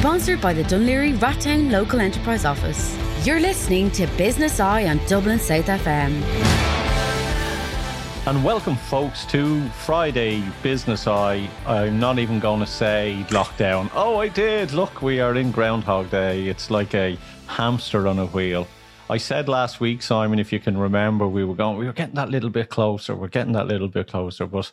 Sponsored by the Dún Laoghaire Rathdown Local Enterprise Office. You're listening to Business Eye on Dublin South FM. And welcome, folks, to Friday Business Eye. I'm not even going to say lockdown. Oh, I did. Look, we are in Groundhog Day. It's like a hamster on a wheel. I said last week, Simon, if you can remember, we were going, we were getting that little bit closer. We're getting that little bit closer, but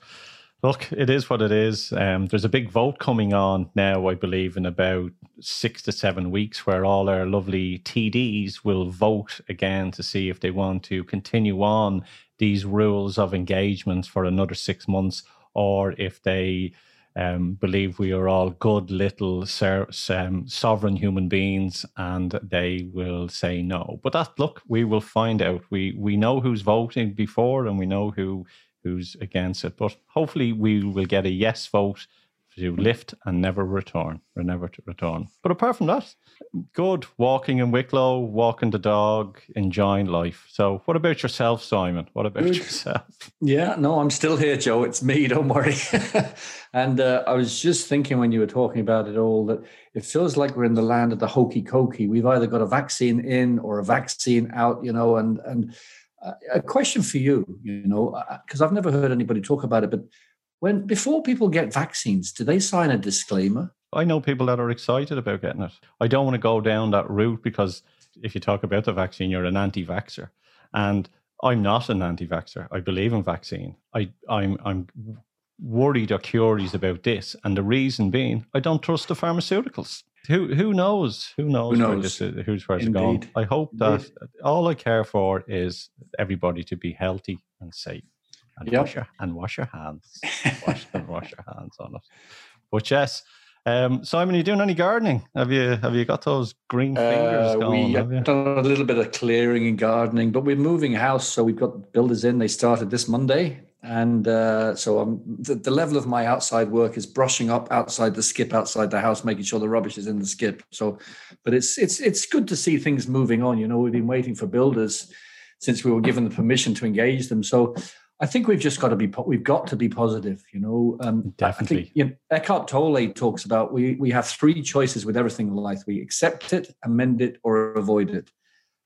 look, it is what it is. Um, there's a big vote coming on now, I believe, in about six to seven weeks, where all our lovely TDs will vote again to see if they want to continue on these rules of engagements for another six months, or if they um, believe we are all good little ser- um, sovereign human beings, and they will say no. But that look, we will find out. We we know who's voting before, and we know who who's against it. But hopefully, we will get a yes vote to lift and never return, or never to return. But apart from that, good walking in Wicklow, walking the dog, enjoying life. So, what about yourself, Simon? What about good. yourself? Yeah, no, I'm still here, Joe. It's me. Don't worry. and uh, I was just thinking when you were talking about it all that it feels like we're in the land of the hokey cokey. We've either got a vaccine in or a vaccine out, you know, and and Uh, a question for you, you know, uh, because I've never heard anybody talk about it, but when before people get vaccines, do they sign a disclaimer? I know people that are excited about getting it. I don't want to go down that route because if you talk about the vaccine, you're an anti-vaxxer, and I'm not an anti-vaxxer. I believe in vaccine. I, I'm I'm worried or curious about this, and the reason being, I don't trust the pharmaceuticals. Who who knows? Who knows? Who knows? Where this is, who's where it's going? I hope that Indeed. all I care for is everybody to be healthy and safe, and yep. wash your and wash your hands, wash and wash your hands on it. But yes. Um, Simon, are you doing any gardening? Have you have you got those green fingers uh, going? We've done a little bit of clearing and gardening, but we're moving house, so we've got builders in. They started this Monday, and uh, so I'm, the, the, level of my outside work is brushing up outside the skip outside the house making sure the rubbish is in the skip so but it's it's it's good to see things moving on you know we've been waiting for builders since we were given the permission to engage them so I think we've just got to be we've got to be positive, you know. Um, Definitely. Think, you know, Eckhart Tolle talks about we we have three choices with everything in life: we accept it, amend it, or avoid it.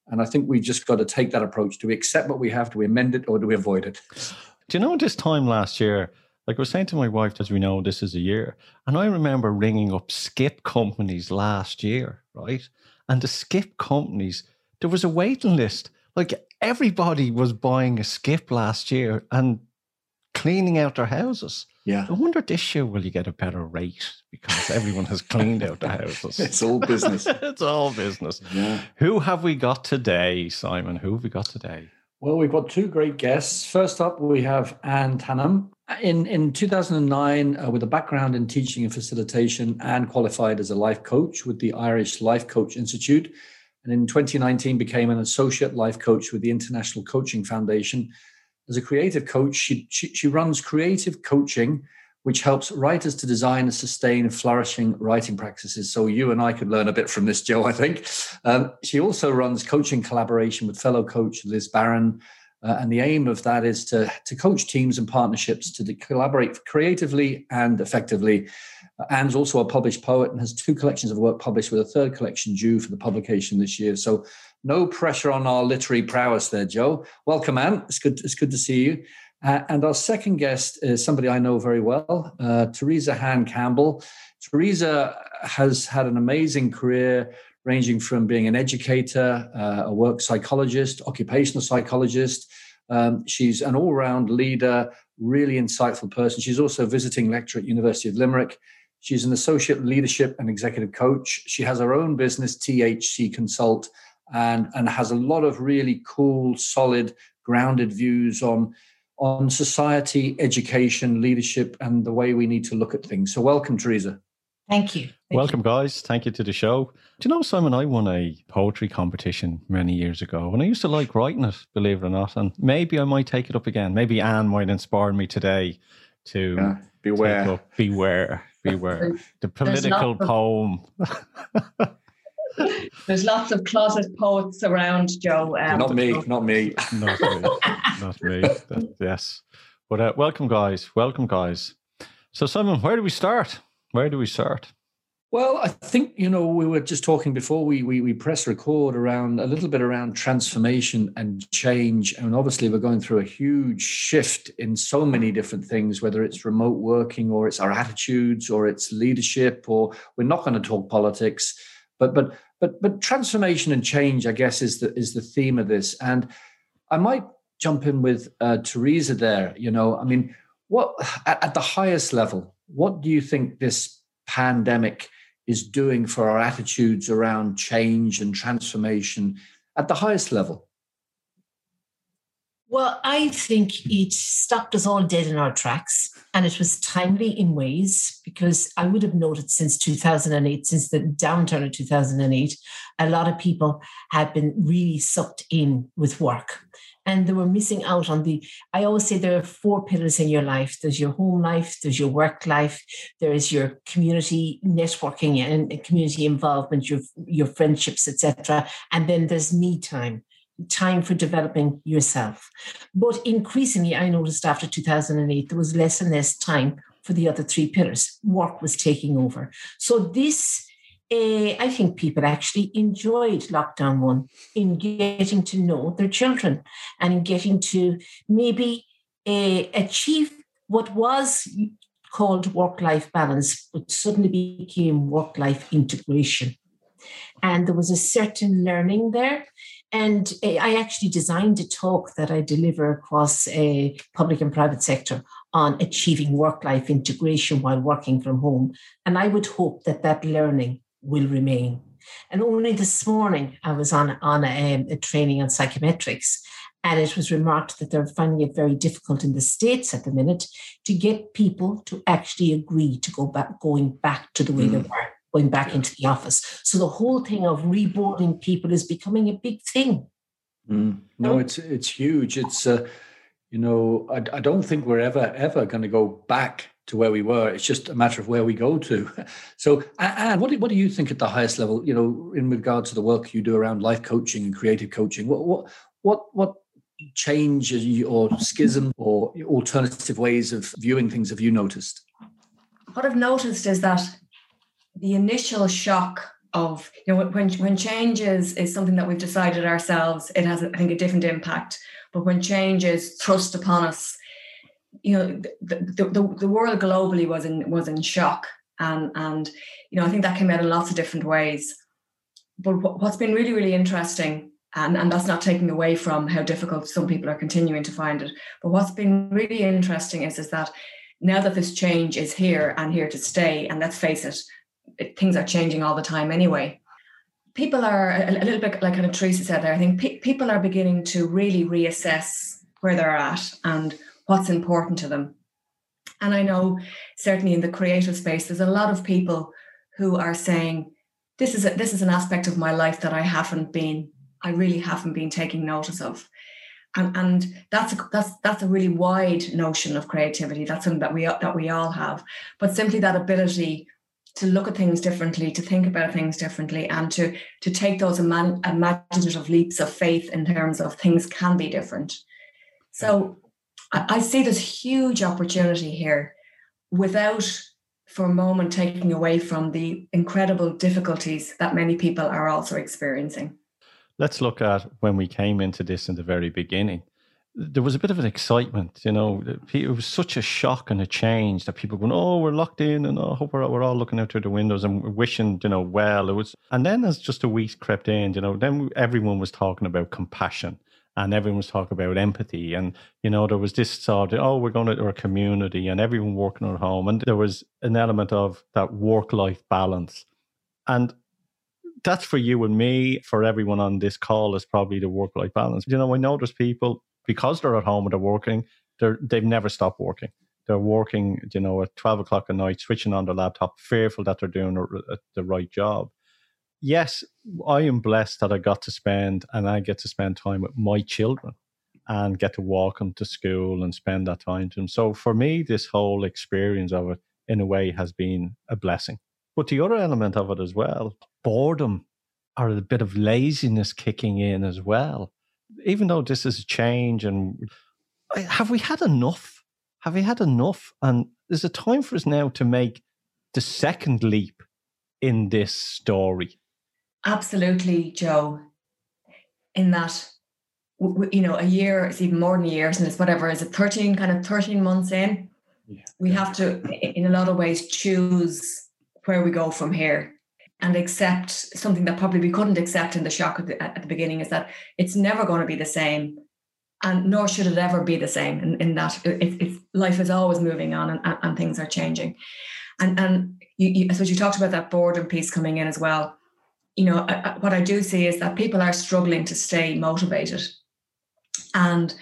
And I think we've just got to take that approach. Do we accept what we have? Do we amend it, or do we avoid it? Do you know this time last year? Like I was saying to my wife, as we know, this is a year. And I remember ringing up skip companies last year, right? And the skip companies, there was a waiting list. Like everybody was buying a skip last year and cleaning out their houses. Yeah. I wonder this year will you get a better rate because everyone has cleaned out the houses. it's all business. it's all business. Yeah. Who have we got today, Simon? Who have we got today? Well, we've got two great guests. First up, we have Anne Tannam. In, in 2009, uh, with a background in teaching and facilitation, Anne qualified as a life coach with the Irish Life Coach Institute. And in 2019, became an associate life coach with the International Coaching Foundation. As a creative coach, she, she, she runs creative coaching which helps writers to design and sustain flourishing writing practices. So you and I could learn a bit from this, Joe, I think. Um, she also runs coaching collaboration with fellow coach Liz Barron. Uh, and the aim of that is to, to coach teams and partnerships to collaborate creatively and effectively. Uh, Anne's also a published poet and has two collections of work published with a third collection due for the publication this year. So no pressure on our literary prowess there, Joe. Welcome, Anne. It's good, it's good to see you. Uh, and our second guest is somebody I know very well, uh, Teresa Han Campbell. Teresa has had an amazing career ranging from being an educator, uh, a work psychologist, occupational psychologist. Um, she's an all round leader, really insightful person. She's also a visiting lecturer at University of Limerick. She's an associate leadership and executive coach. She has her own business, THC Consult, and, and has a lot of really cool, solid, grounded views on on society, education, leadership, and the way we need to look at things. So, welcome, Teresa. Thank you. Thank welcome, you. guys. Thank you to the show. Do you know, Simon, I won a poetry competition many years ago, and I used to like writing it, believe it or not. And maybe I might take it up again. Maybe Anne might inspire me today to yeah, beware. Up, beware. Beware. the political poem. There's lots of closet poets around, Joe. Um, not me, not me. not me. Not me. yes. But uh, welcome, guys. Welcome, guys. So, Simon, where do we start? Where do we start? Well, I think you know we were just talking before we we, we press record around a little bit around transformation and change, and obviously we're going through a huge shift in so many different things, whether it's remote working or it's our attitudes or it's leadership, or we're not going to talk politics, but but but but transformation and change, I guess, is the is the theme of this, and I might jump in with uh, Teresa there. You know, I mean, what at, at the highest level, what do you think this pandemic is doing for our attitudes around change and transformation at the highest level? Well, I think it stopped us all dead in our tracks. And it was timely in ways because I would have noted since 2008, since the downturn of 2008, a lot of people had been really sucked in with work and they were missing out on the i always say there are four pillars in your life there's your home life there's your work life there is your community networking and community involvement your your friendships etc and then there's me time time for developing yourself but increasingly i noticed after 2008 there was less and less time for the other three pillars work was taking over so this uh, I think people actually enjoyed lockdown one in getting to know their children and in getting to maybe uh, achieve what was called work life balance, but suddenly became work life integration. And there was a certain learning there. And I actually designed a talk that I deliver across a public and private sector on achieving work life integration while working from home. And I would hope that that learning will remain. And only this morning, I was on, on a, a training on psychometrics, and it was remarked that they're finding it very difficult in the States at the minute to get people to actually agree to go back, going back to the way mm. they were, going back into the office. So the whole thing of reboarding people is becoming a big thing. Mm. No, it's it's huge. It's uh, you know, I, I don't think we're ever ever going to go back to where we were. It's just a matter of where we go to. So, Anne, what do, what do you think at the highest level? You know, in regard to the work you do around life coaching and creative coaching, what what what what change or schism or alternative ways of viewing things have you noticed? What I've noticed is that the initial shock of you know when when change is is something that we've decided ourselves, it has I think a different impact. But when change is thrust upon us you know the, the, the, the world globally was in was in shock and and you know I think that came out in lots of different ways. But what's been really really interesting and, and that's not taking away from how difficult some people are continuing to find it. But what's been really interesting is, is that now that this change is here and here to stay, and let's face it, it things are changing all the time anyway. People are a, a little bit like kind of Teresa said there. I think pe- people are beginning to really reassess where they're at and what's important to them. And I know certainly in the creative space, there's a lot of people who are saying, this is a, this is an aspect of my life that I haven't been, I really haven't been taking notice of. And, and that's a, that's that's a really wide notion of creativity. That's something that we that we all have. But simply that ability to look at things differently, to think about things differently, and to to take those imaginative leaps of faith in terms of things can be different. So I, see this huge opportunity here without for a moment taking away from the incredible difficulties that many people are also experiencing. Let's look at when we came into this in the very beginning. There was a bit of an excitement, you know. It was such a shock and a change that people going, "Oh, we're locked in, and oh, I hope we're, we're all looking out through the windows and wishing, you know, well." It was, and then as just a week crept in, you know, then everyone was talking about compassion and everyone was talking about empathy and you know there was this sort of, oh we're going to our community and everyone working at home and there was an element of that work life balance and that's for you and me for everyone on this call is probably the work life balance you know i know there's people because they're at home and they're working they're they've never stopped working they're working you know at 12 o'clock at night switching on their laptop fearful that they're doing uh, the right job yes, I am blessed that I got to spend and I get to spend time with my children and get to walk them to school and spend that time to them. So for me, this whole experience of it, in a way, has been a blessing. But the other element of it as well, boredom or a bit of laziness kicking in as well. Even though this is a change, and have we had enough? Have we had enough? And there's a time for us now to make the second leap in this story? Absolutely, Joe. In that, you know, a year, it's even more than a year, and it's whatever, is it 13, kind of 13 months in? Yeah. We have to, in a lot of ways, choose where we go from here and accept something that probably we couldn't accept in the shock at the, at the beginning is that it's never going to be the same and nor should it ever be the same in, in that life is always moving on and, and things are changing. And and you, you, you talked about that boredom piece coming in as well. You know I, I, what I do see is that people are struggling to stay motivated and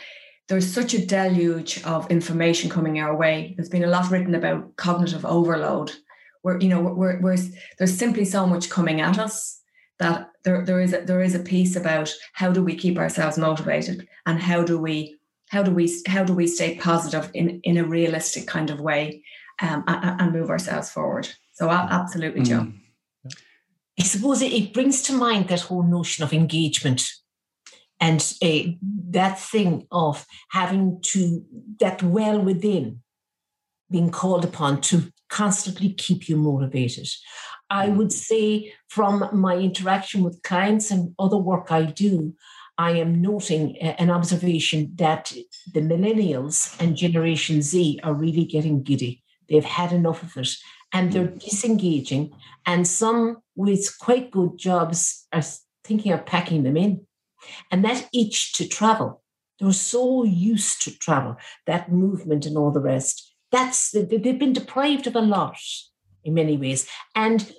there's such a deluge of information coming our way. There's been a lot written about cognitive overload where you know we're, we're there's simply so much coming at us that there, there is a, there is a piece about how do we keep ourselves motivated and how do we how do we how do we stay positive in in a realistic kind of way um, and, and, move ourselves forward so absolutely joe mm. i suppose it, it, brings to mind that whole notion of engagement and uh, that thing of having to that well within being called upon to constantly keep you motivated I mm. would say from my interaction with clients and other work I do, I am noting an observation that the millennials and Generation Z are really getting giddy. They've had enough of it and they're mm. disengaging. And some with quite good jobs are thinking of packing them in. And that itch to travel, they're so used to travel, that movement and all the rest. That's they've been deprived of a lot in many ways. And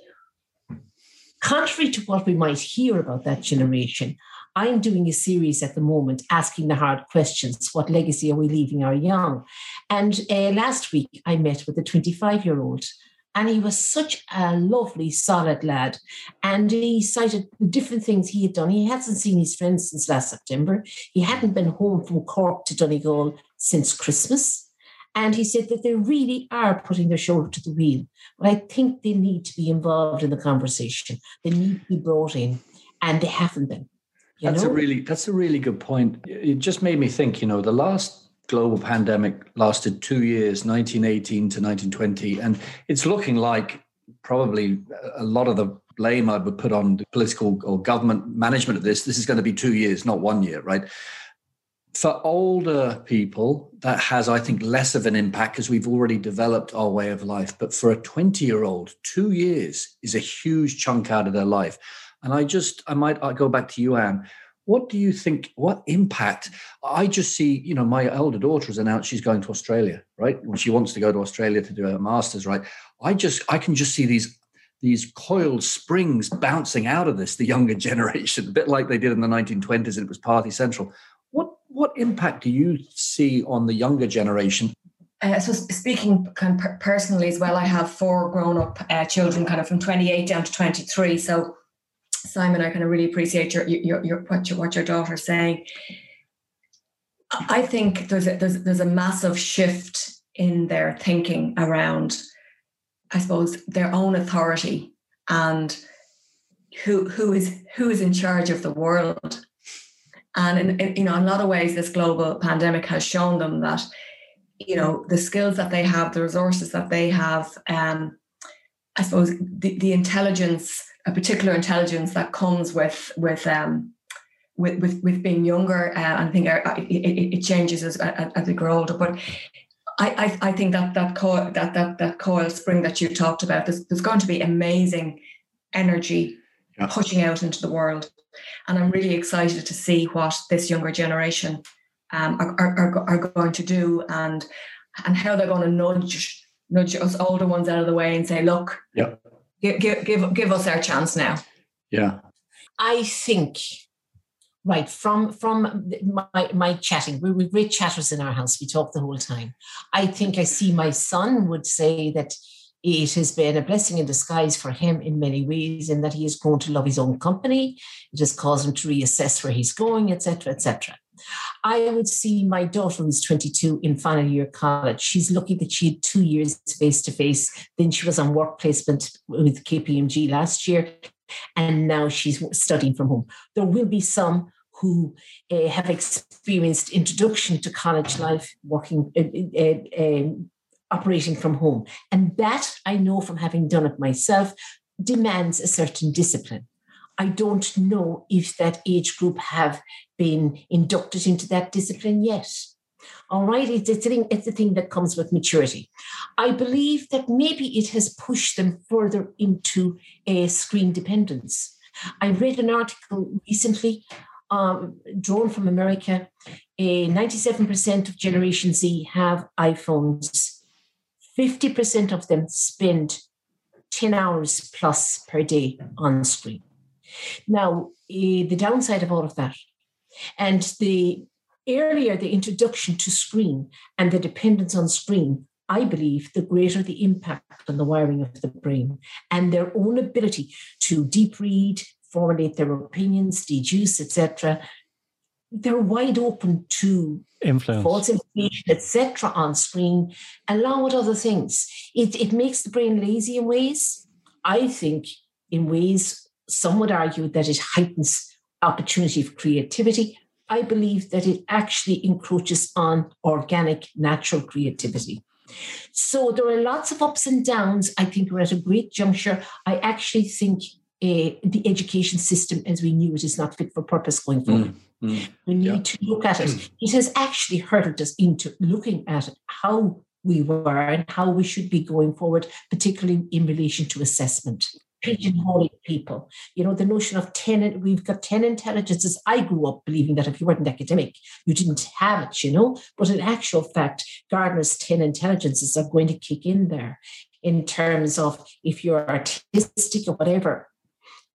contrary to what we might hear about that generation, I'm doing a series at the moment asking the hard questions. What legacy are we leaving our young? And uh, last week I met with a 25 year old. And he was such a lovely, solid lad. And he cited the different things he had done. He hasn't seen his friends since last September. He hadn't been home from Cork to Donegal since Christmas. And he said that they really are putting their shoulder to the wheel. But I think they need to be involved in the conversation. They need to be brought in, and they haven't been. That's know? a really that's a really good point. It just made me think, you know, the last global pandemic lasted two years, 1918 to 1920, and it's looking like probably a lot of the blame I would put on the political or government management of this. This is going to be two years, not one year, right? For older people, that has, I think, less of an impact because we've already developed our way of life. But for a 20 year old, two years is a huge chunk out of their life. And I just, I might I go back to you, Anne. What do you think? What impact? I just see, you know, my elder daughter has announced she's going to Australia, right? When she wants to go to Australia to do her master's, right? I just, I can just see these these coiled springs bouncing out of this, the younger generation, a bit like they did in the 1920s, and it was party central. What impact do you see on the younger generation? Uh, so speaking kind of personally as well, I have four grown-up uh, children, kind of from 28 down to 23. So Simon, I kind of really appreciate your, your, your what your what your daughter's saying. I think there's a, there's there's a massive shift in their thinking around, I suppose, their own authority and who who is who is in charge of the world and in, in, you know, in a lot of ways, this global pandemic has shown them that, you know, the skills that they have, the resources that they have, um, I suppose the, the intelligence, a particular intelligence that comes with with um, with, with, with being younger, uh, I think uh, it, it, changes as, as they grow older. But I, I, I think that that coil that that that coil spring that you talked about, there's, there's going to be amazing energy yeah. pushing out into the world. And I'm really excited to see what this younger generation um, are, are, are going to do and and how they're going to nudge nudge us older ones out of the way and say, look, yeah. give, give, give, give us our chance now. Yeah. I think right from from my my chatting we were great chatters in our house we talk the whole time i think i see my son would say that it has been a blessing in disguise for him in many ways in that he has grown to love his own company. It has caused him to reassess where he's going etc etc i would see my daughter who's 22 in final year college. She's lucky that she had two years face to face then she was on work placement with kpmg last year and now she's studying from home. There will be some who uh, have experienced introduction to college life working uh, uh, operating from home. And that I know from having done it myself demands a certain discipline. I don't know if that age group have been inducted into that discipline yet. All right, it's, a thing, it's a thing that comes with maturity. I believe that maybe it has pushed them further into a screen dependence. I read an article recently um, drawn from America. A 97% of Generation Z have iPhones. 50% of them spend 10 hours plus per day on screen. Now, uh, the downside of all of that, and the earlier the introduction to screen and the dependence on screen, I believe the greater the impact on the wiring of the brain and their own ability to deep read, formulate their opinions, deduce, etc. They're wide open to influence, false information, etc. on screen, along with other things. It, it makes the brain lazy in ways. I think in ways some would argue that it heightens opportunity for creativity. I believe that it actually encroaches on organic, natural creativity. So there are lots of ups and downs. I think we're at a great juncture. I actually think uh, the education system as we knew it is not fit for purpose going forward. Mm, mm, we need yeah. to look at it. It has actually hurtled us into looking at how we were and how we should be going forward, particularly in relation to assessment pigeonholing people. You know, the notion of 10, we've got 10 intelligences. I grew up believing that if you weren't academic, you didn't have it, you know. But in actual fact, Gardner's 10 intelligences are going to kick in there in terms of if you're artistic or whatever,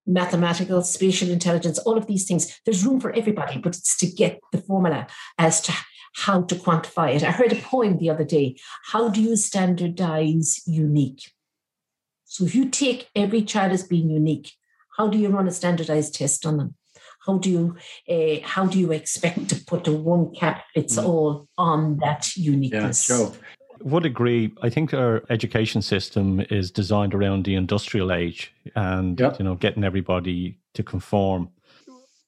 mathematical, spatial intelligence, all of these things. There's room for everybody, but it's to get the formula as to how to quantify it. I heard a poem the other day. How do you standardize unique? So if you take every child as being unique, how do you run a standardized test on them? How do you uh, how do you expect to put a one cap fits mm. all on that uniqueness? Yeah, sure. Would agree. I think our education system is designed around the industrial age and yep. you know getting everybody to conform.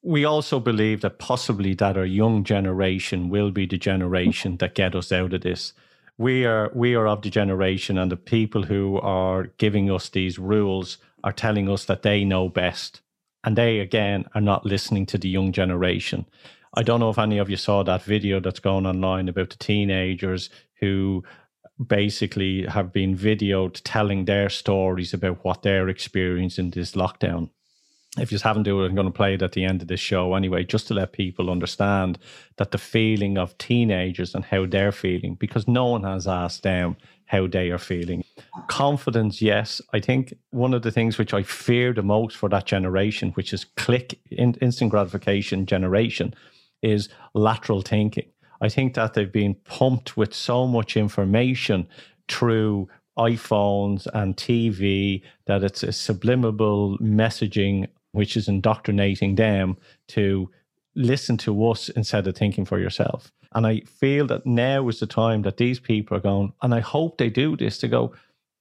We also believe that possibly that our young generation will be the generation that get us out of this we are we are of the generation and the people who are giving us these rules are telling us that they know best and they again are not listening to the young generation i don't know if any of you saw that video that's going online about the teenagers who basically have been videoed telling their stories about what they're experiencing this lockdown if you just haven't do it, I'm going to play it at the end of this show anyway, just to let people understand that the feeling of teenagers and how they're feeling, because no one has asked them how they are feeling. Confidence, yes. I think one of the things which I fear the most for that generation, which is click in, instant gratification generation, is lateral thinking. I think that they've been pumped with so much information through iPhones and TV that it's a subliminal messaging which is indoctrinating them to listen to us instead of thinking for yourself. And I feel that now is the time that these people are going, and I hope they do this to go,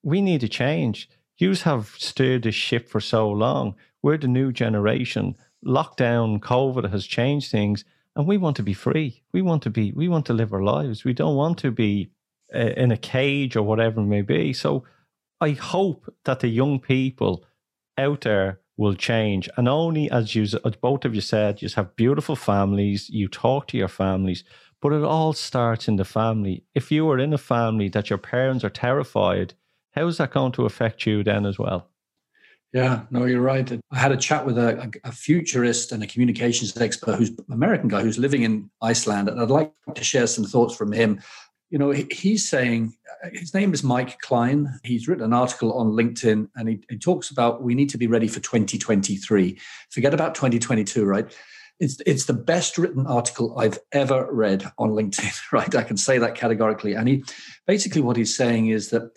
we need a change. You have steered this ship for so long. We're the new generation. Lockdown, COVID has changed things, and we want to be free. We want to be, we want to live our lives. We don't want to be uh, in a cage or whatever it may be. So I hope that the young people out there will change. And only as you, as both of you said, you have beautiful families, you talk to your families, but it all starts in the family. If you are in a family that your parents are terrified, how is that going to affect you then as well? Yeah, no, you're right. I had a chat with a, a, futurist and a communications expert who's an American guy who's living in Iceland. And I'd like to share some thoughts from him you know, he's saying uh, his name is Mike Klein. He's written an article on LinkedIn and he, he, talks about we need to be ready for 2023. Forget about 2022, right? It's, it's the best written article I've ever read on LinkedIn, right? I can say that categorically. And he basically what he's saying is that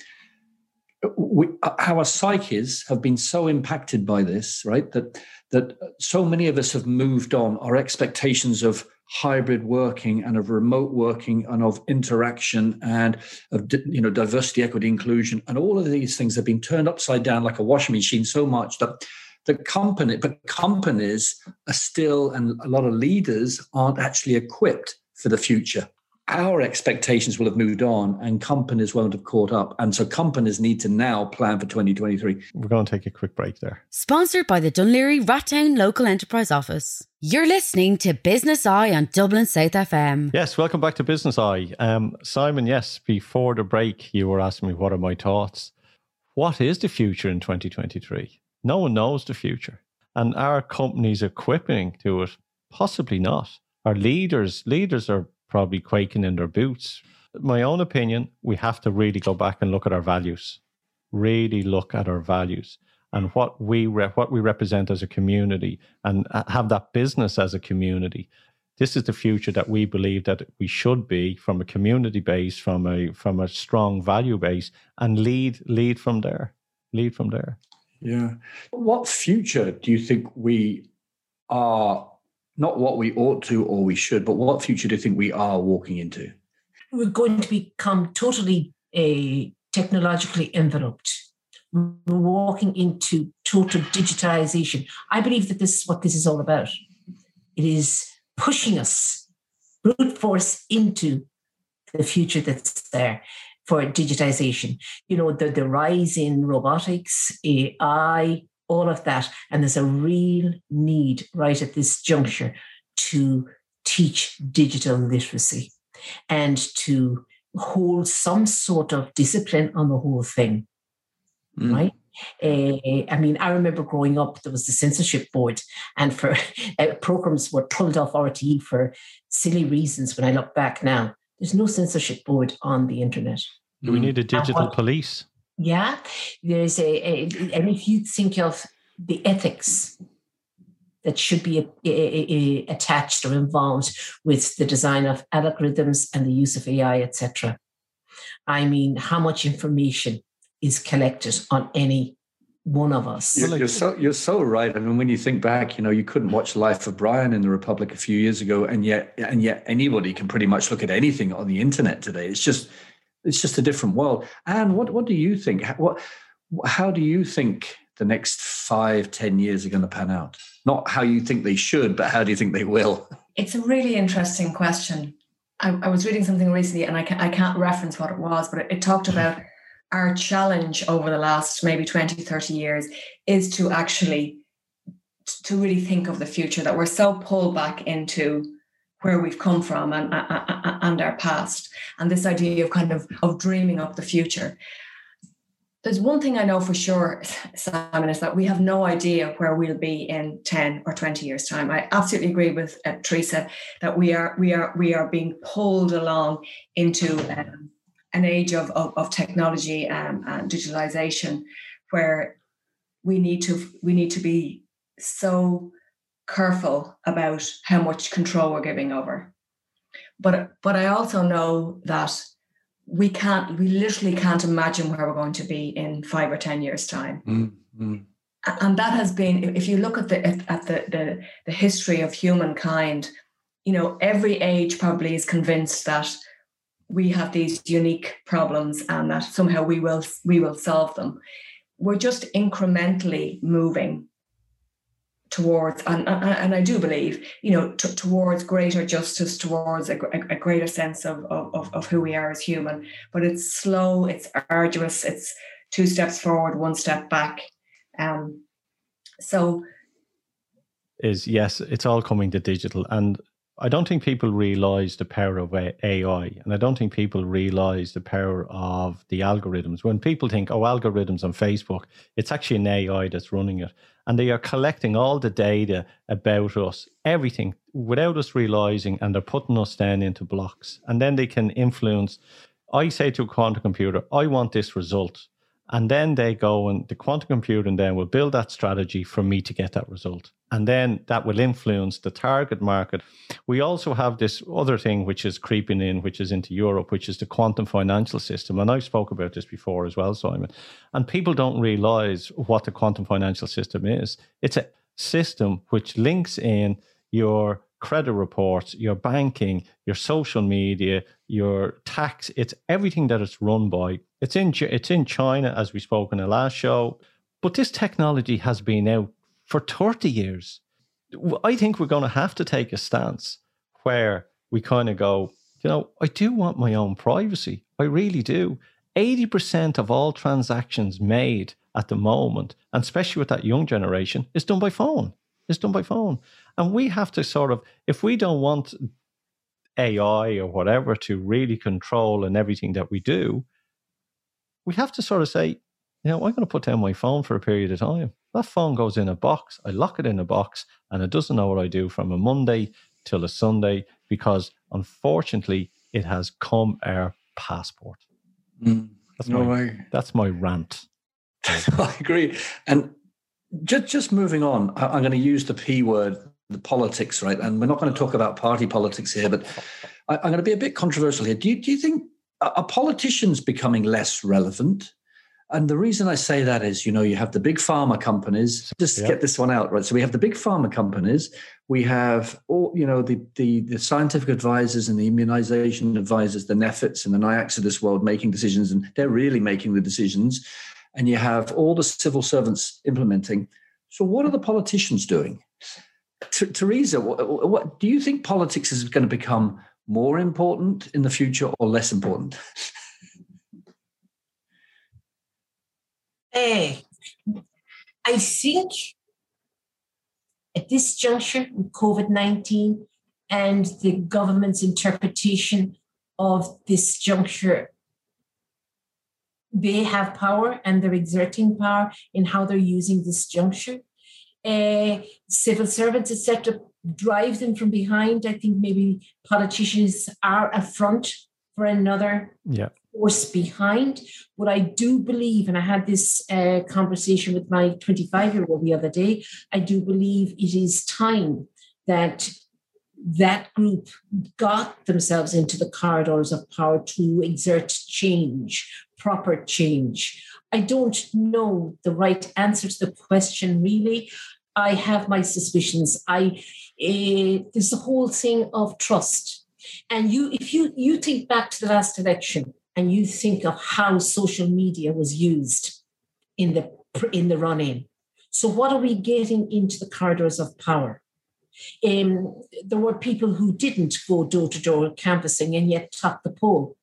we, our psyches have been so impacted by this, right? That that so many of us have moved on. Our expectations of hybrid working and of remote working and of interaction and of you know diversity equity inclusion and all of these things have been turned upside down like a washing machine so much that the company but companies are still and a lot of leaders aren't actually equipped for the future our expectations will have moved on and companies won't have caught up. And so companies need to now plan for 2023. We're going to take a quick break there. Sponsored by the Dún Laoghaire Rathdown Local Enterprise Office. You're listening to Business Eye on Dublin South FM. Yes, welcome back to Business Eye. Um, Simon, yes, before the break, you were asking me what are my thoughts. What is the future in 2023? No one knows the future. And are companies equipping to it? Possibly not. Our leaders, leaders are probably quaking in their boots. My own opinion, we have to really go back and look at our values. Really look at our values and what we re- what we represent as a community and uh, have that business as a community this is the future that we believe that we should be from a community base from a from a strong value base and lead lead from there lead from there yeah what future do you think we are not what we ought to or we should but what future do you think we are walking into we're going to become totally a uh, technologically enveloped we're walking into total digitization. I believe that this is what this is all about. It is pushing us brute force into the future that's there for digitization. You know, the, the rise in robotics, AI, all of that. And there's a real need right at this juncture to teach digital literacy and to hold some sort of discipline on the whole thing mm. right? Uh, I mean, I remember growing up, there was the censorship board, and for uh, programs were pulled off RTE for silly reasons. When I look back now, there's no censorship board on the internet. Do we need a digital what, police? Yeah, there's a, a, and if you think of the ethics that should be a, attached or involved with the design of algorithms and the use of AI, etc. I mean, how much information is collected on any one of us. You're, you're, so you're so right. I mean, when you think back, you know, you couldn't watch Life of Brian in the Republic a few years ago, and yet and yet anybody can pretty much look at anything on the internet today. It's just it's just a different world. And what what do you think? What how do you think the next five, ten years are going to pan out? Not how you think they should, but how do you think they will? It's a really interesting question. I, I was reading something recently, and I, can, I can't reference what it was, but it, it talked hmm. about our challenge over the last maybe 20 30 years is to actually to really think of the future that we're so pulled back into where we've come from and, and our past and this idea of kind of of dreaming up the future. There's one thing i know for sure simon is that we have no idea where we'll be in 10 or 20 years time. I absolutely agree with uh, teresa that we are we are we are being pulled along into um, an age of, of, of technology um, and digitalization where we need to we need to be so careful about how much control we're giving over. But but i also know that we can't we literally can't imagine where we're going to be in five or ten years time. Mm-hmm. and that has been if you look at the at the, the the history of humankind you know every age probably is convinced that we have these unique problems and that somehow we will we will solve them. We're just incrementally moving towards and, and i do believe you know t- towards greater justice towards a, a, greater sense of, of of who we are as human. But it's slow it's arduous it's two steps forward one step back. Um so is yes it's all coming to digital. And I don't think people realize the power of AI, and I don't think people realize the power of the algorithms. When people think, oh, algorithms on Facebook, it's actually an AI that's running it. And they are collecting all the data about us, everything, without us realizing, and they're putting us then into blocks. And then they can influence. I say to a quantum computer, I want this result. And then they go and the quantum computing then will build that strategy for me to get that result. And then that will influence the target market. We also have this other thing which is creeping in, which is into Europe, which is the quantum financial system. And I spoke about this before as well, Simon. And people don't realize what the quantum financial system is. It's a system which links in your credit reports, your banking, your social media, your tax. It's everything that it's run by. It's in it's in China, as we spoke in the last show. But this technology has been out for 30 years. I think we're going to have to take a stance where we kind of go, You know, I do want my own privacy. I really do. 80% of all transactions made at the moment, and especially with that young generation, is done by phone. It's done by phone. And we have to sort of, if we don't want AI or whatever to really control and everything that we do, we have to sort of say, you know, I'm going to put down my phone for a period of time. That phone goes in a box. I lock it in a box and it doesn't know what I do from a Monday till a Sunday because unfortunately it has come our passport. Mm, that's, no my, way. that's my rant. I agree. And just just moving on, I'm going to use the P word, the politics, right? And we're not going to talk about party politics here, but I, am going to be a bit controversial here. Do you, do you think are politicians becoming less relevant? And the reason I say that is, you know, you have the big pharma companies. Just yep. get this one out, right? So we have the big pharma companies. We have all, you know, the the, the scientific advisors and the immunization advisors, the NPHETs and the NIACs of this world making decisions, and they're really making the decisions. And you have all the civil servants implementing. So what are the politicians doing? Teresa, what, what do you think politics is going to become more important in the future or less important? Uh, I think at this juncture with COVID 19 and the government's interpretation of this juncture, they have power and they're exerting power in how they're using this juncture. Uh, civil servants, etc., drive them from behind. I think maybe politicians are a front for another yeah force behind. But I do believe, and I had this uh, conversation with my 25 year old the other day, I do believe it is time that that group got themselves into the corridors of power to exert change, proper change. I don't know the right answer to the question, really. I have my suspicions. I uh, there's the whole thing of trust, and you if you you think back to the last election, and you think of how social media was used in the in the run-in. So what are we getting into the corridors of power? Um, there were people who didn't go door to door canvassing and yet topped the poll.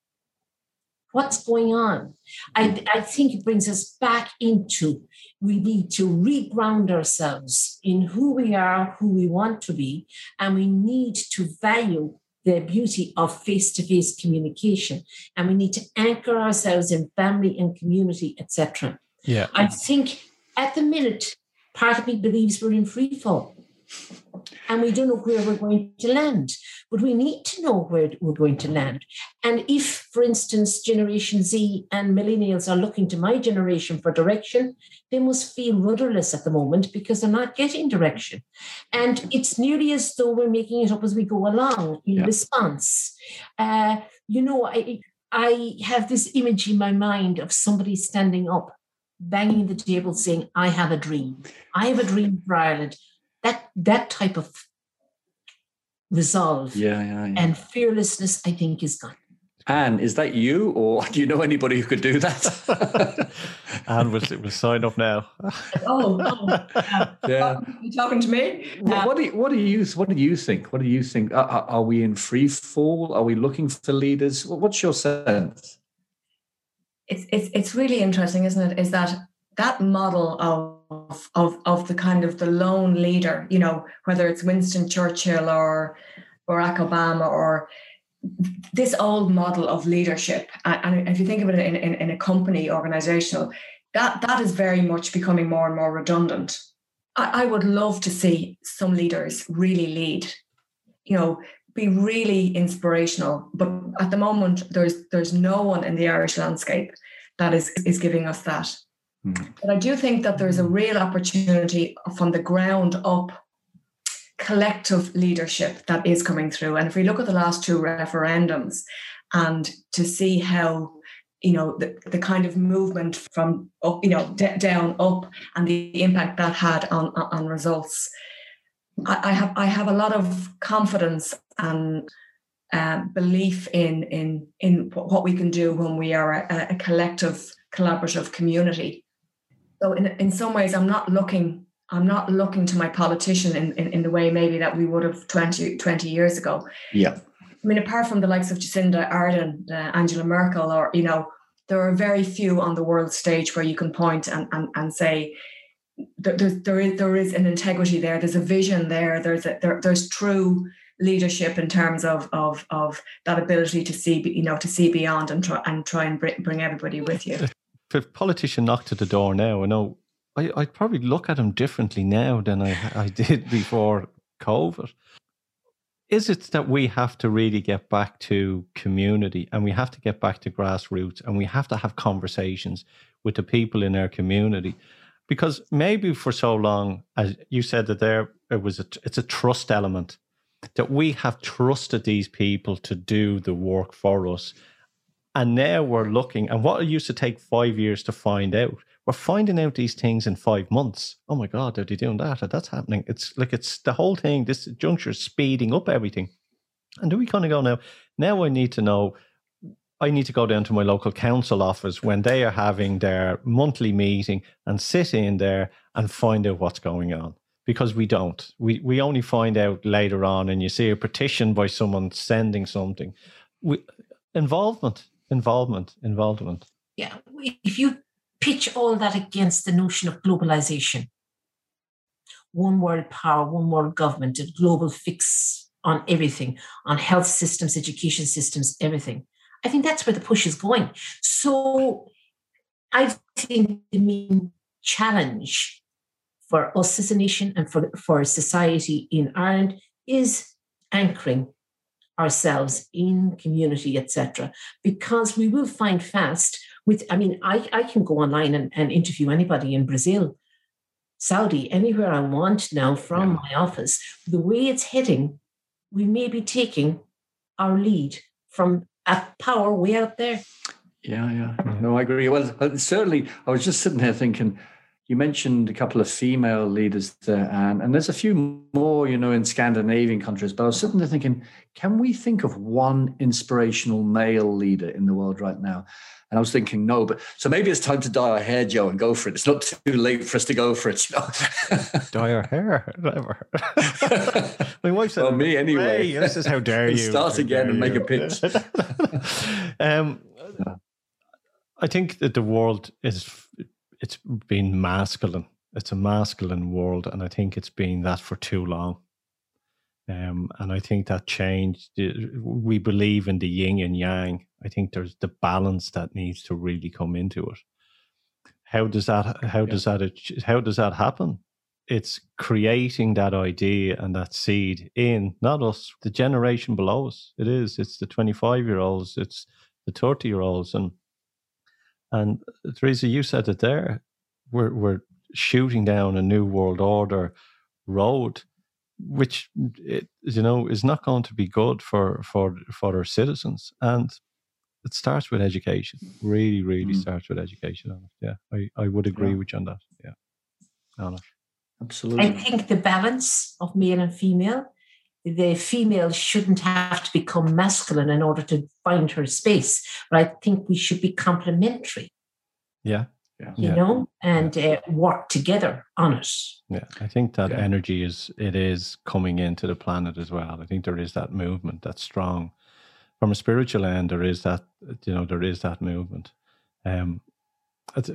What's going on? I, I think it brings us back into we need to reground ourselves in who we are, who we want to be, and we need to value the beauty of face to face communication. And we need to anchor ourselves in family and community, etc. Yeah. I think at the minute, part of me believes we're in free fall and we don't know where we're going to land. But we need to know where we're going to land. And if, for instance, Generation Z and millennials are looking to my generation for direction, they must feel rudderless at the moment because they're not getting direction. And it's nearly as though we're making it up as we go along in yeah. response. Uh, you know, I, I have this image in my mind of somebody standing up, banging the table, saying, I have a dream. I have a dream for Ireland that that type of resolve yeah, yeah, yeah. and fearlessness i think is gone Anne, is that you, or do you know anybody who could do that? Anne will, will signed up now. oh, oh yeah. You talking to me? What, um, what, do you, what do you what do you think? What do you think? Are, are we in free fall? Are we looking for leaders? What's your sense? It's it's it's really interesting, isn't it? Is that that model of, of, of the kind of the lone leader, you know, whether it's Winston Churchill or Barack Obama or this old model of leadership, and if you think of it in, in, in a company, organizational, that, that is very much becoming more and more redundant. I, I would love to see some leaders really lead, you know, be really inspirational. But at the moment, there's there's no one in the Irish landscape that is is giving us that. Mm. But I do think that there's a real opportunity from the ground up collective leadership that is coming through. And if we look at the last two referendums and to see how you know the, the kind of movement from up you know d- down up and the impact that had on on results I, I have i have a lot of confidence and uh, belief in in in what we can do when we are a, a collective collaborative community so in, in some ways, I'm not looking, I'm not looking to my politician in, in, in the way maybe that we would have 20, 20 years ago. Yeah. I mean, apart from the likes of Jacinda Ardern, uh, Angela Merkel, or you know, there are very few on the world stage where you can point and and, and say there, there's, there is there is an integrity there. There's a vision there. There's a, there, there's true leadership in terms of of of that ability to see you know to see beyond and try and try and bring, bring everybody with you. If a politician knocked at the door now, I know I, I'd probably look at him differently now than I I did before COVID. Is it that we have to really get back to community and we have to get back to grassroots and we have to have conversations with the people in our community? Because maybe for so long, as you said that there it was a, it's a trust element that we have trusted these people to do the work for us. And now we're looking, and what used to take five years to find out, we're finding out these things in five months. Oh my God, are they doing that? That's happening. It's like it's the whole thing, this juncture is speeding up everything. And do we kind of go now? Now I need to know. I need to go down to my local council office when they are having their monthly meeting and sit in there and find out what's going on because we don't. We we only find out later on, and you see a petition by someone sending something. We, involvement, involvement, involvement. Yeah, if you pitch all that against the notion of globalization, one world power, one world government, a global fix on everything, on health systems, education systems, everything. I think that's where the push is going. So I think the main challenge for us as a nation and for, for society in Ireland is anchoring ourselves in community, etc. Because we will find fast with, I mean, I, I can go online and, and interview anybody in Brazil, Saudi, anywhere I want now from yeah. my office. The way it's heading, we may be taking our lead from a power way out there. Yeah, yeah. No, I agree. Well, certainly, I was just sitting there thinking, you mentioned a couple of female leaders there, Anne, and there's a few more, you know, in Scandinavian countries. But I was sitting there thinking, can we think of one inspirational male leader in the world right now? And I was thinking, no, but so maybe it's time to dye our hair, Joe, and go for it. It's not too late for us to go for it, you know. dye our hair, whatever. My wife said, well, me anyway. Hey, this is how dare you start again and make a pitch. um, I think that the world is it's been masculine. It's a masculine world, and I think it's been that for too long. Um, and I think that changed. We believe in the yin and yang. I think there's the balance that needs to really come into it. How does that? How yeah. does that? How does that happen? It's creating that idea and that seed in not us, the generation below us. It is. It's the 25 year olds. It's the 30 year olds, and and Theresa, you said it there. We're we're shooting down a new world order road, which it, you know is not going to be good for for for our citizens. And it starts with education. Really, really mm. starts with education. Yeah, I, I would agree yeah. with you on that. Yeah, Anna. Absolutely. I think the balance of male and female the female shouldn't have to become masculine in order to find her space. But I think we should be complementary. Yeah. Yeah. You know, and uh, work together on it. Yeah, I think that yeah. energy is it is coming into the planet as well. I think there is that movement that's strong from a spiritual end. There is that you know there is that movement. Um,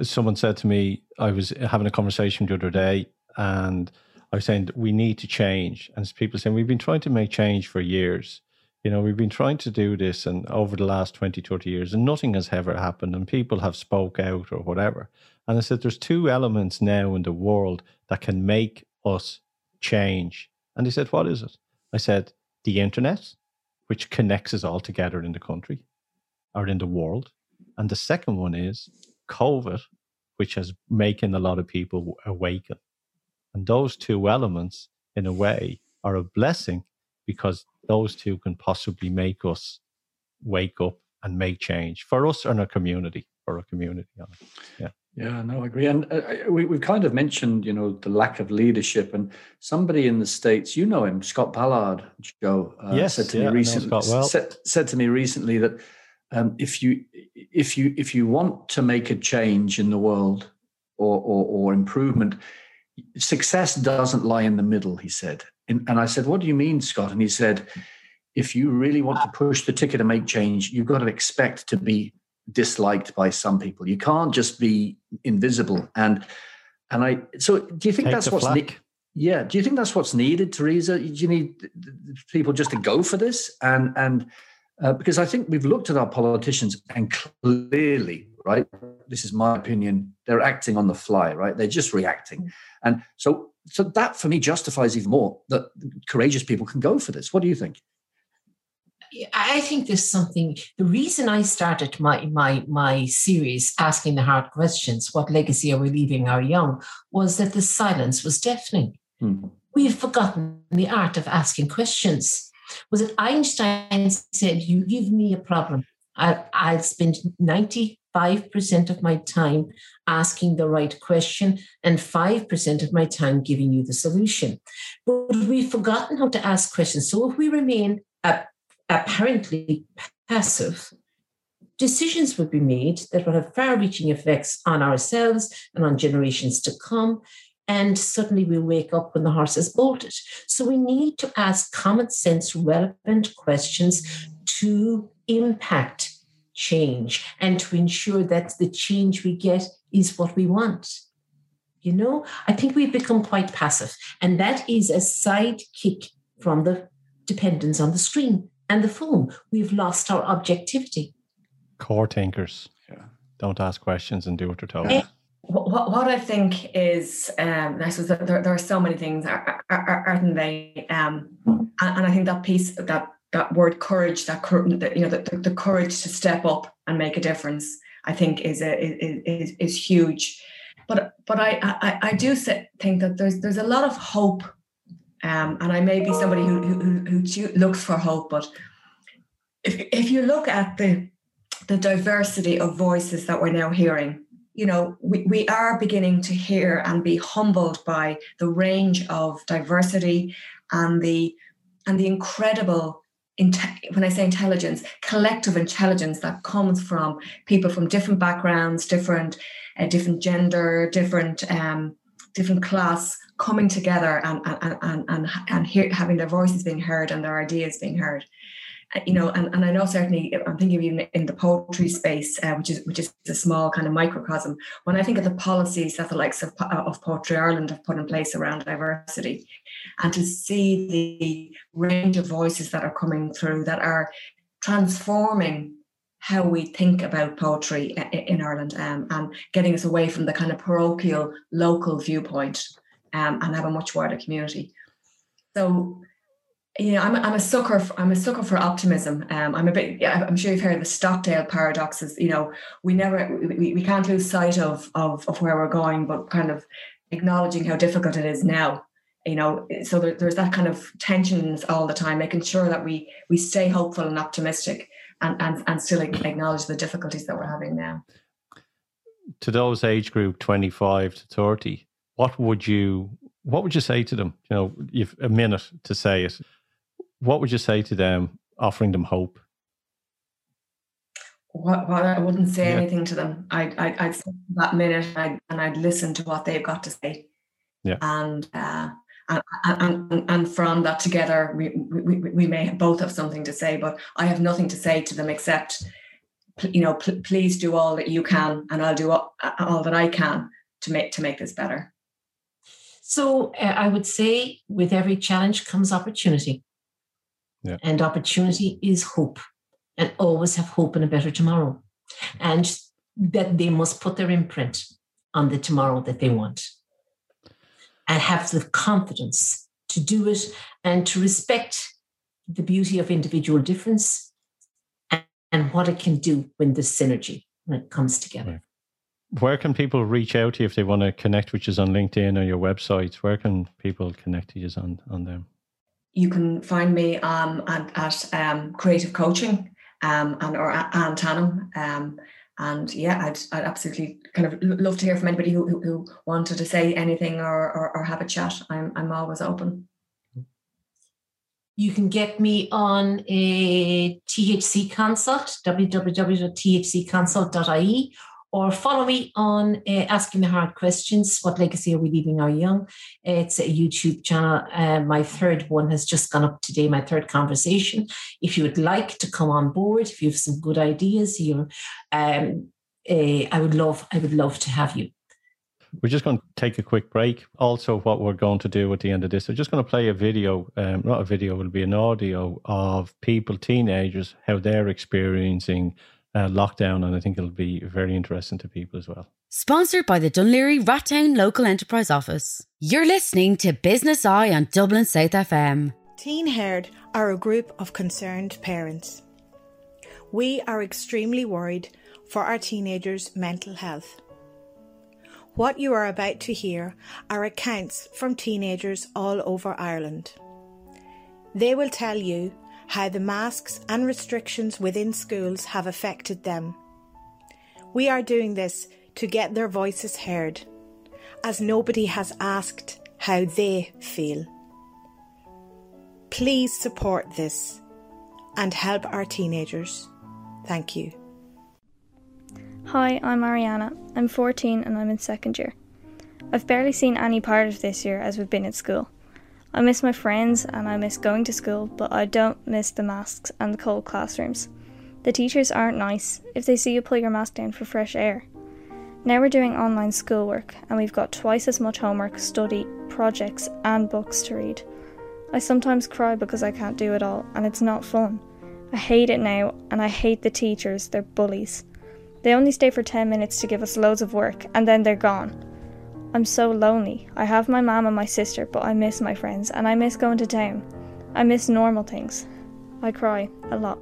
someone said to me, I was having a conversation the other day, and I was saying we need to change. And people saying we've been trying to make change for years. You know, we've been trying to do this and over the last 20, 30 years, and nothing has ever happened, and people have spoke out or whatever. And I said, there's two elements now in the world that can make us change. And he said, What is it? I said, the internet, which connects us all together in the country or in the world. And the second one is COVID, which has making a lot of people awaken. And those two elements, in a way, are a blessing because those two can possibly make us wake up and make change for us and our community, for our community. Yeah. Yeah, no, I agree. And uh, we, we've kind of mentioned, you know, the lack of leadership. And somebody in the States, you know him, Scott Ballard, Joe, uh, yes, said to yeah, me recently, well. said, said to me recently that um, if you if you if you want to make a change in the world or, or, or improvement, success doesn't lie in the middle, he said. And, and I said, What do you mean, Scott? And he said, if you really want to push the ticket and make change, you've got to expect to be disliked by some people. You can't just be invisible. And and I so do you think Take that's what's ne- yeah? Do you think that's what's needed, Teresa? Do you need people just to go for this and and uh, because I think we've looked at our politicians and clearly, right? This is my opinion. They're acting on the fly, right? They're just reacting, and so so that for me justifies even more that courageous people can go for this. What do you think? I think there's something. The reason I started my my my series, asking the hard questions, what legacy are we leaving our young, was that the silence was deafening. Hmm. We've forgotten the art of asking questions. Was it Einstein said, "You give me a problem, I, I'll spend ninety five percent of my time asking the right question and five percent of my time giving you the solution." But we've forgotten how to ask questions. So if we remain uh, apparently passive, decisions will be made that will have far reaching effects on ourselves and on generations to come. And suddenly we wake up when the horse has bolted. So we need to ask common sense, relevant questions to impact change and to ensure that the change we get is what we want. You know, I think we've become quite passive, and that is a sidekick from the dependence on the screen and the phone. We've lost our objectivity. Core thinkers. Yeah. Don't ask questions and do what they're told. What, what, I think is, um, I suppose there, there are so many things, are- are- aren't they? Um, and, I think that piece, that that word courage, that, you know, the, the courage to step up and make a difference, I think is a, is, is huge. But but I I, I do think that there's there's a lot of hope, um, and I may be somebody who who, who who looks for hope, but if if you look at the the diversity of voices that we're now hearing you know, we, we are beginning to hear and be humbled by the range of diversity and the and the incredible when I say intelligence, collective intelligence that comes from people from different backgrounds, different uh, different gender, different um, different class coming together and and and and, and hear, having their voices being heard and their ideas being heard you know, and, and I know certainly I'm thinking even in the poetry space, uh, which is which is a small kind of microcosm. When I think of the policies that the likes of, of Poetry Ireland have put in place around diversity, and to see the range of voices that are coming through that are transforming how we think about poetry i- in Ireland um, and getting us away from the kind of parochial local viewpoint um, and have a much wider community. So you know, I'm, I'm a sucker. For, I'm a sucker for optimism. Um, I'm a bit. Yeah, I'm sure you've heard the Stockdale paradoxes. You know, we never, we, we can't lose sight of, of of where we're going, but kind of acknowledging how difficult it is now. You know, so there, there's that kind of tensions all the time, making sure that we we stay hopeful and optimistic, and and and still acknowledge the difficulties that we're having now. To those age group 25 to 30, what would you what would you say to them? You know, you've a minute to say it. What would you say to them, offering them hope? What, what I wouldn't say Yeah. anything to them. I'd, I'd, I'd sit that minute I'd, and I'd listen to what they've got to say. Yeah. And, uh, and, and, and, and from that together, we, we, we we may both have something to say, but I have nothing to say to them except, you know, pl- please do all that you can and I'll do all, all that I can to make, to make this better. So uh, I would say with every challenge comes opportunity. Yeah. And opportunity is hope. And always have hope in a better tomorrow. And that they must put their imprint on the tomorrow that they want. And have the confidence to do it and to respect the beauty of individual difference and, and what it can do when the synergy, when it comes together. Where can people reach out to you if they want to connect with you on LinkedIn or your website? Where can people connect to you on, on them? You can find me um, at, at um, Creative Coaching um, and or Anne Tannam. Um, and yeah, I'd, I'd absolutely kind of love to hear from anybody who, who, who wanted to say anything or, or, or have a chat. I'm, I'm always open. You can get me on a THC consult, www.thcconsult.ie, or follow me on uh, Asking the Hard Questions What Legacy Are We Leaving Our Young? It's a YouTube channel. Uh, my third one has just gone up today, my third conversation. If you would like to come on board, if you have some good ideas, you're, um, uh, I would love, I would love to have you. We're just going to take a quick break. Also, what we're going to do at the end of this, we're just going to play a video, um, not a video, it'll be an audio of people, teenagers, how they're experiencing uh, lockdown. And I think it'll be very interesting to people as well. Sponsored by the Dún Laoghaire Rathdown Local Enterprise Office. You're listening to Business Eye on Dublin South FM. Teen Herd are a group of concerned parents. We are extremely worried for our teenagers' mental health. What you are about to hear are accounts from teenagers all over Ireland. They will tell you how the masks and restrictions within schools have affected them. We are doing this to get their voices heard, as nobody has asked how they feel. Please support this and help our teenagers. Thank you. Hi, I'm Mariana. I'm 14 and I'm in second year. I've barely seen any part of this year as we've been at school. I miss my friends and I miss going to school, but I don't miss the masks and the cold classrooms. The teachers aren't nice if they see you pull your mask down for fresh air. Now we're doing online schoolwork and we've got twice as much homework, study, projects, and books to read. I sometimes cry because I can't do it all and it's not fun. I hate it now and I hate the teachers, they're bullies. They only stay for 10 minutes to give us loads of work and then they're gone. I'm so lonely. I have my mum and my sister, but I miss my friends and I miss going to town. I miss normal things. I cry a lot.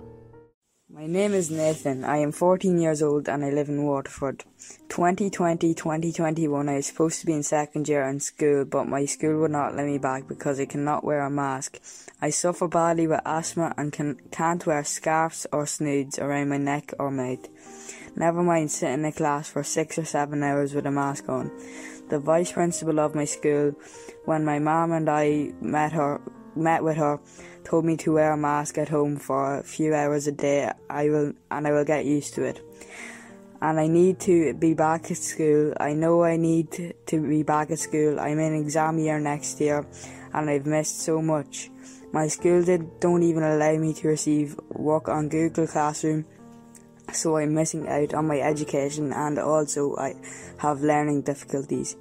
My name is Nathan. I am 14 years old and I live in Waterford. 2020 2021, I was supposed to be in second year in school, but my school would not let me back because I cannot wear a mask. I suffer badly with asthma and can, can't wear scarves or snoods around my neck or mouth. Never mind sitting in a class for six or seven hours with a mask on. The vice principal of my school, when my mom and I met her, met with her, told me to wear a mask at home for a few hours a day. I will, and I will get used to it. And I need to be back at school. I know I need to, be back at school. I'm in exam year next year, and I've missed so much. My school did, don't even allow me to receive work on Google Classroom so I'm missing out on my education and also I have learning difficulties.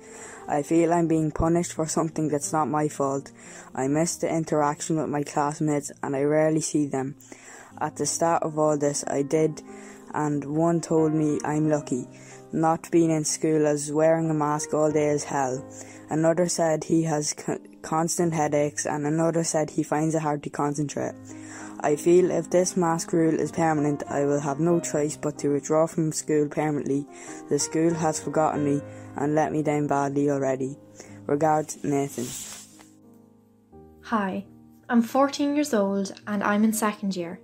I feel I'm being punished for something that's not my fault. I miss the interaction with my classmates and I rarely see them. At the start of all this, I did, and one told me I'm lucky. Not being in school as wearing a mask all day is hell. Another said he has co- constant headaches, and another said he finds it hard to concentrate. I feel if this mask rule is permanent, I will have no choice but to withdraw from school permanently. The school has forgotten me and let me down badly already. Regards, Nathan. Hi, I'm 14 years old and I'm in second year.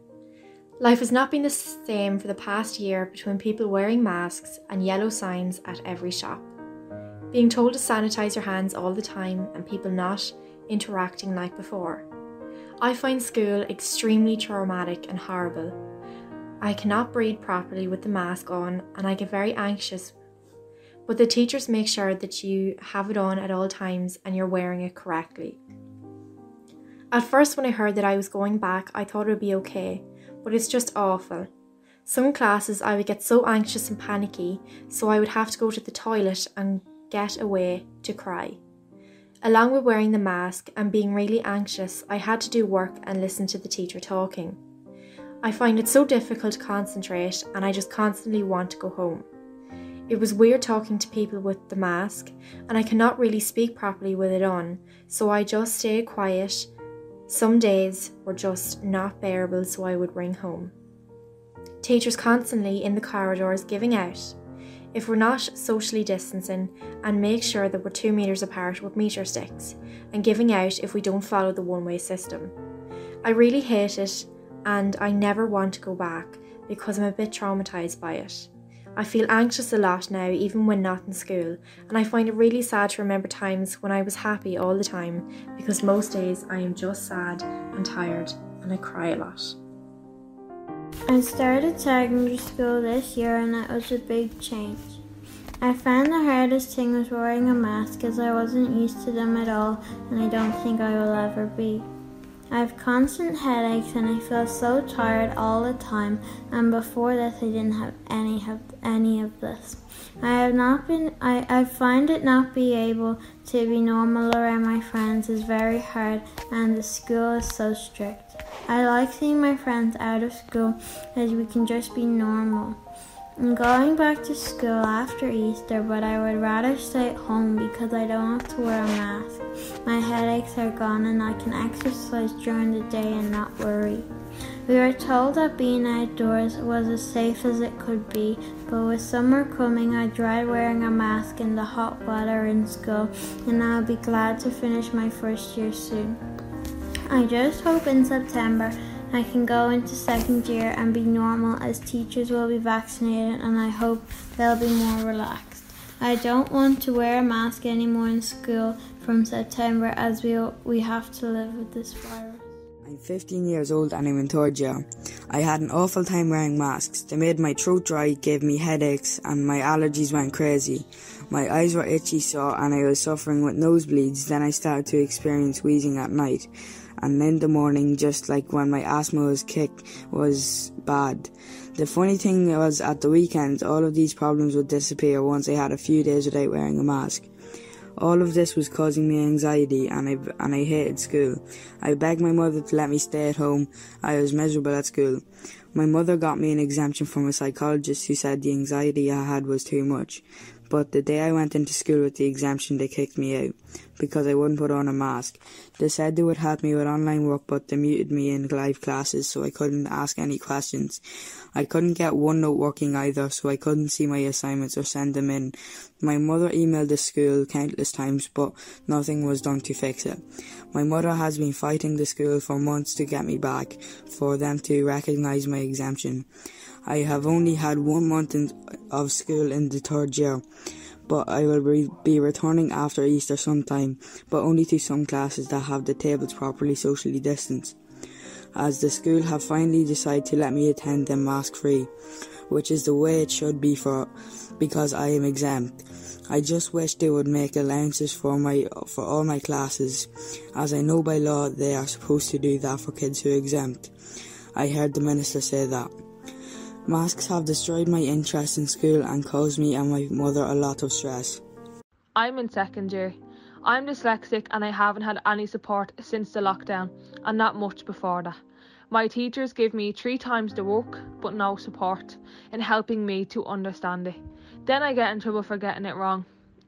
Life has not been the same for the past year between people wearing masks and yellow signs at every shop. Being told to sanitize your hands all the time and people not interacting like before. I find school extremely traumatic and horrible. I cannot breathe properly with the mask on and I get very anxious. But the teachers make sure that you have it on at all times and you're wearing it correctly. At first, when I heard that I was going back, I thought it would be okay, but it's just awful. Some classes I would get so anxious and panicky, so I would have to go to the toilet and get away to cry. Along with wearing the mask and being really anxious, I had to do work and listen to the teacher talking. I find it so difficult to concentrate and I just constantly want to go home. It was weird talking to people with the mask, and I cannot really speak properly with it on, so I just stay quiet. Some days were just not bearable, so I would ring home. Teachers constantly in the corridors giving out if we're not socially distancing and make sure that we're two metres apart with meter sticks and giving out if we don't follow the one way system. I really hate it and I never want to go back because I'm a bit traumatised by it. I feel anxious a lot now, even when not in school, and I find it really sad to remember times when I was happy all the time because most days I am just sad and tired and I cry a lot. I started secondary school this year and it was a big change. I found the hardest thing was wearing a mask as I wasn't used to them at all and I don't think I will ever be. I have constant headaches and I feel so tired all the time and before this I didn't have any of any of this. I have not been I, I find it not be able to be normal around my friends is very hard and the school is so strict. I like seeing my friends out of school as we can just be normal. I'm going back to school after Easter, but I would rather stay at home because I don't have to wear a mask. My headaches are gone and I can exercise during the day and not worry. We were told that being outdoors was as safe as it could be, but with summer coming, I tried wearing a mask in the hot weather in school, and I'll be glad to finish my first year soon. I just hope in September I can go into second year and be normal as teachers will be vaccinated and I hope they'll be more relaxed. I don't want to wear a mask anymore in school from September as we, we have to live with this virus. I'm 15 years old and I'm in third year. I had an awful time wearing masks. They made my throat dry, gave me headaches, and my allergies went crazy. My eyes were itchy sore and I was suffering with nosebleeds. Then I started to experience wheezing at night and in the morning, just like when my asthma was kicked, was bad. The funny thing was, at the weekends, all of these problems would disappear once I had a few days without wearing a mask. All of this was causing me anxiety and I, and I hated school. I begged my mother to let me stay at home. I was miserable at school. My mother got me an exemption from a psychologist who said the anxiety I had was too much. But the day I went into school with the exemption, they kicked me out because I wouldn't put on a mask. They said they would help me with online work, but they muted me in live classes, so I couldn't ask any questions. I couldn't get OneNote working either, so I couldn't see my assignments or send them in. My mother emailed the school countless times, but nothing was done to fix it. My mother has been fighting the school for months to get me back, for them to recognise my exemption. I have only had one month in, of school in the third year, but I will re- be returning after Easter sometime, but only to some classes that have the tables properly socially distanced. As the school have finally decided to let me attend them mask free, which is the way it should be for because I am exempt. I just wish they would make allowances for my for all my classes, as I know by law they are supposed to do that for kids who are exempt. I heard the minister say that. Masks have destroyed my interest in school and caused me and my mother a lot of stress. I'm in second year. I'm dyslexic and I haven't had any support since the lockdown and not much before that. My teachers give me three times the work but no support in helping me to understand it. Then I get in trouble for getting it wrong.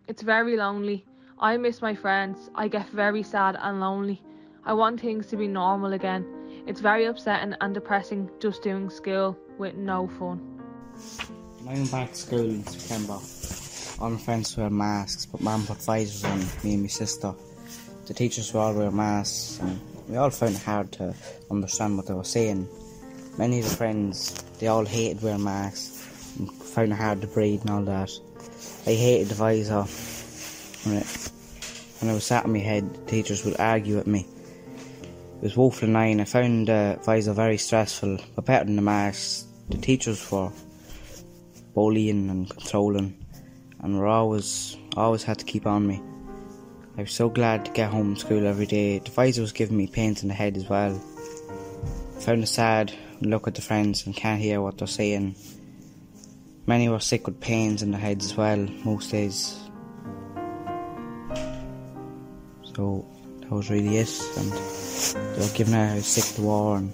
It's very lonely. I miss my friends. I get very sad and lonely. I want things to be normal again. It's very upsetting and depressing just doing school with no fun. When I went back to school in September, all my friends wear masks, but mum put visors on me and my sister. The teachers were all wear masks, and we all found it hard to understand what they were saying. Many of the friends, they all hated wearing masks, and found it hard to breathe and all that. I hated the visor. When it, when I was sat on my head, the teachers would argue with me. It was woeful nine. I found the visor very stressful, but better than the masks the teachers were bullying and controlling and were always always had to keep on me. I was so glad to get home from school every day. The visor was giving me pains in the head as well. I found it sad look at the friends and can't hear what they're saying. Many were sick with pains in their heads as well, most days. So that was really it and they were giving out how sick they were and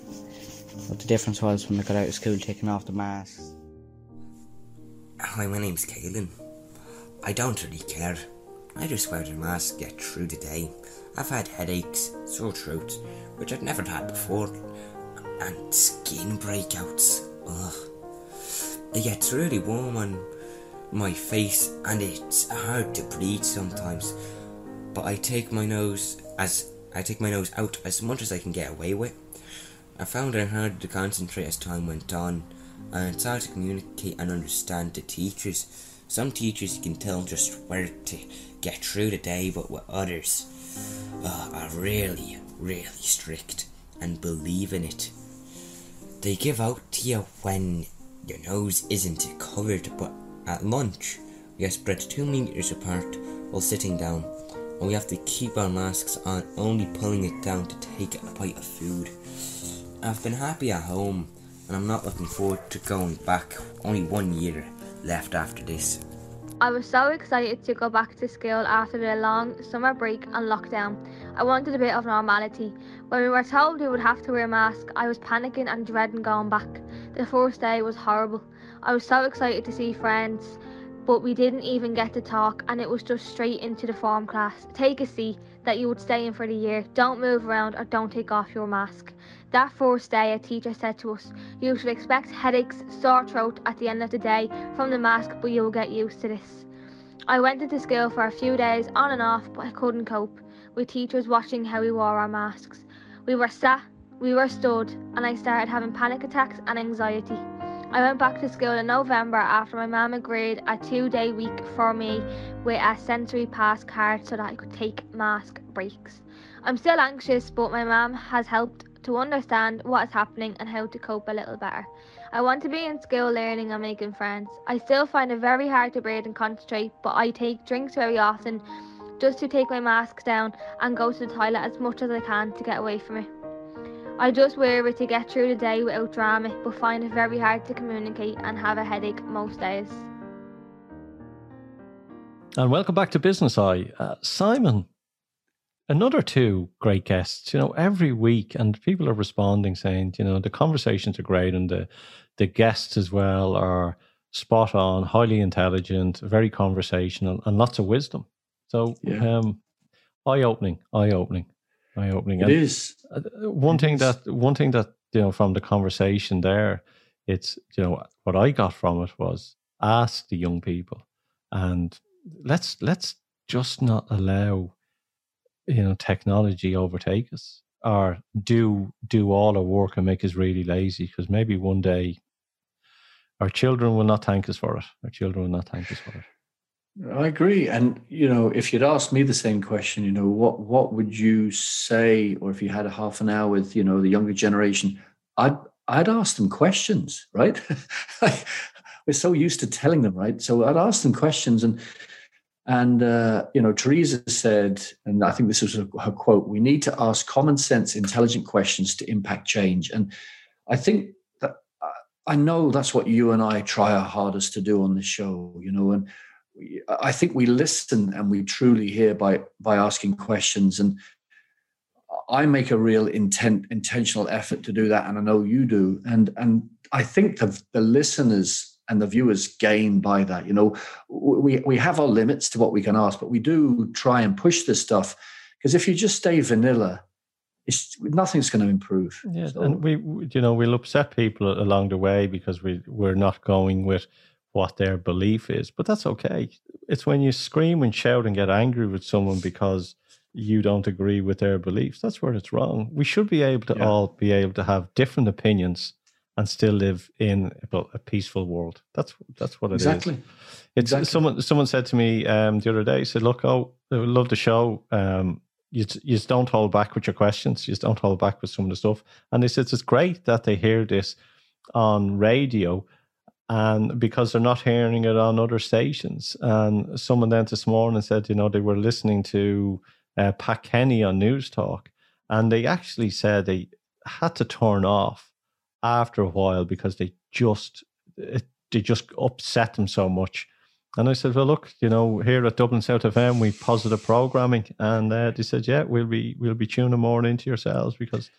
what the difference was when they got out of school taking off the masks. Hi, my name's Kaylin. I don't really care. I just wear the mask to get through the day. I've had headaches, sore throats, which I'd never had before, and skin breakouts. Ugh. It gets really warm on my face and it's hard to breathe sometimes. But I take my nose as I take my nose out as much as I can get away with. I found it harder to concentrate as time went on, and it's hard to communicate and understand the teachers. Some teachers you can tell just where to get through the day, but with others uh, are really, really strict and believe in it. They give out to you when your nose isn't covered, but at lunch, We are spread two metres apart while sitting down, and we have to keep our masks on, only pulling it down to take a bite of food. I've been happy at home, and I'm not looking forward to going back. Only one year left after this. I was so excited to go back to school after the long summer break and lockdown. I wanted a bit of normality. When we were told we would have to wear masks, I was panicking and dreading going back. The first day was horrible. I was so excited to see friends, but we didn't even get to talk and it was just straight into the form class. Take a seat that you would stay in for the year. Don't move around or don't take off your mask. That first day, a teacher said to us, You should expect headaches, sore throat at the end of the day from the mask, but you will get used to this. I went into school for a few days on and off, but I couldn't cope, with teachers watching how we wore our masks. We were sat, we were stood, and I started having panic attacks and anxiety. I went back to school in November after my mum agreed a two day week for me with a sensory pass card so that I could take mask breaks. I'm still anxious, but my mum has helped to understand what is happening and how to cope a little better. I want to be in school learning and making friends. I still find it very hard to breathe and concentrate, but I take drinks very often just to take my mask down and go to the toilet as much as I can to get away from it. I just wear it to get through the day without drama, but find it very hard to communicate and have a headache most days. And welcome back to Business Eye. Uh, Simon, another two great guests, you know, every week, and people are responding saying, you know, the conversations are great and the, the guests as well are spot on, highly intelligent, very conversational, and lots of wisdom. So, yeah. um, eye opening, eye opening eye opening. It is uh, one thing that one thing that you know from the conversation there. It's you know what I got from it was ask the young people, and let's let's just not allow you know technology overtake us or do do all our work and make us really lazy because maybe one day our children will not thank us for it. Our children will not thank us for it. I agree. And you know, if you'd asked me the same question, you know, what what would you say, or if you had a half an hour with, you know, the younger generation, I'd I'd ask them questions, right? We're so used to telling them, right? So I'd ask them questions and and uh, you know, Teresa said, and I think this was her quote: "We need to ask common sense, intelligent questions to impact change." And I think that I know that's what you and I try our hardest to do on this show, you know, and I think we listen and we truly hear by by asking questions, and I make a real intent intentional effort to do that, and I know you do, and and I think the the listeners and the viewers gain by that. You know, we we have our limits to what we can ask, but we do try and push this stuff because if you just stay vanilla, it's nothing's going to improve. Yeah, so, and we you know we'll upset people along the way because we we're not going with what their belief is, but that's okay. It's when you scream and shout and get angry with someone because you don't agree with their beliefs. That's where it's wrong. We should be able to yeah. all be able to have different opinions and still live in a peaceful world. That's that's what it exactly. is. It's exactly. someone someone said to me um, the other day. He Said, "Look, oh, I love the show. Um, you you just don't hold back with your questions. You just don't hold back with some of the stuff." And they said it's great that they hear this on radio and because they're not hearing it on other stations. And someone then this morning said, you know, they were listening to uh, Pat Kenny on Newstalk, and they actually said they had to turn off after a while because they just it, they just upset them so much. And I said, well, look, you know, here at Dublin South FM, we positive programming, and uh, they said, yeah, we'll be we'll be tuning more into yourselves because,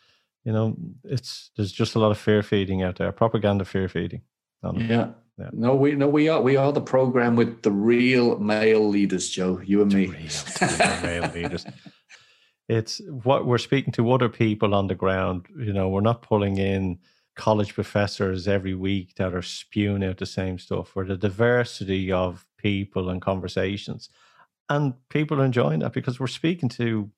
you know, it's there's just a lot of fear feeding out there, propaganda fear feeding. Yeah. yeah. No, we no, we are we are the program with the real male leaders, Joe. You and me. Real, male leaders. It's what we're speaking to other people on the ground. You know, we're not pulling in college professors every week that are spewing out the same stuff. We're the diversity of people and conversations. And people are enjoying that because we're speaking to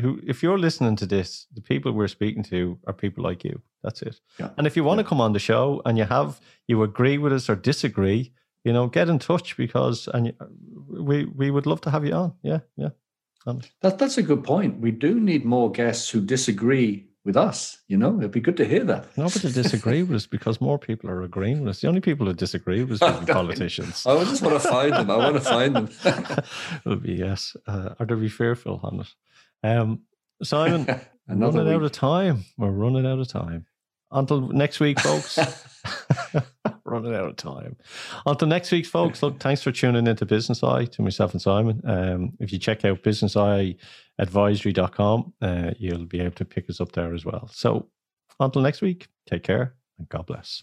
who if you're listening to this, the people we're speaking to are people like you. That's it. Yeah. And if you want yeah. to come on the show and you have you agree with us or disagree, you know, get in touch because and we we would love to have you on. Yeah, yeah. That that's a good point. We do need more guests who disagree with us. You know, it'd be good to hear that. Nobody to disagree with us because more people are agreeing with us. The only people who disagree with us are politicians. I just want to find them. I want to find them. It'll be yes, uh, or to be fearful on it. Um, Simon, running week. out of time. We're running out of time. Until next week, folks. running out of time. Until next week, folks. Look, thanks for tuning into Business Eye to myself and Simon. Um, if you check out businesseyeadvisory.com, uh, you'll be able to pick us up there as well. So until next week, take care and God bless.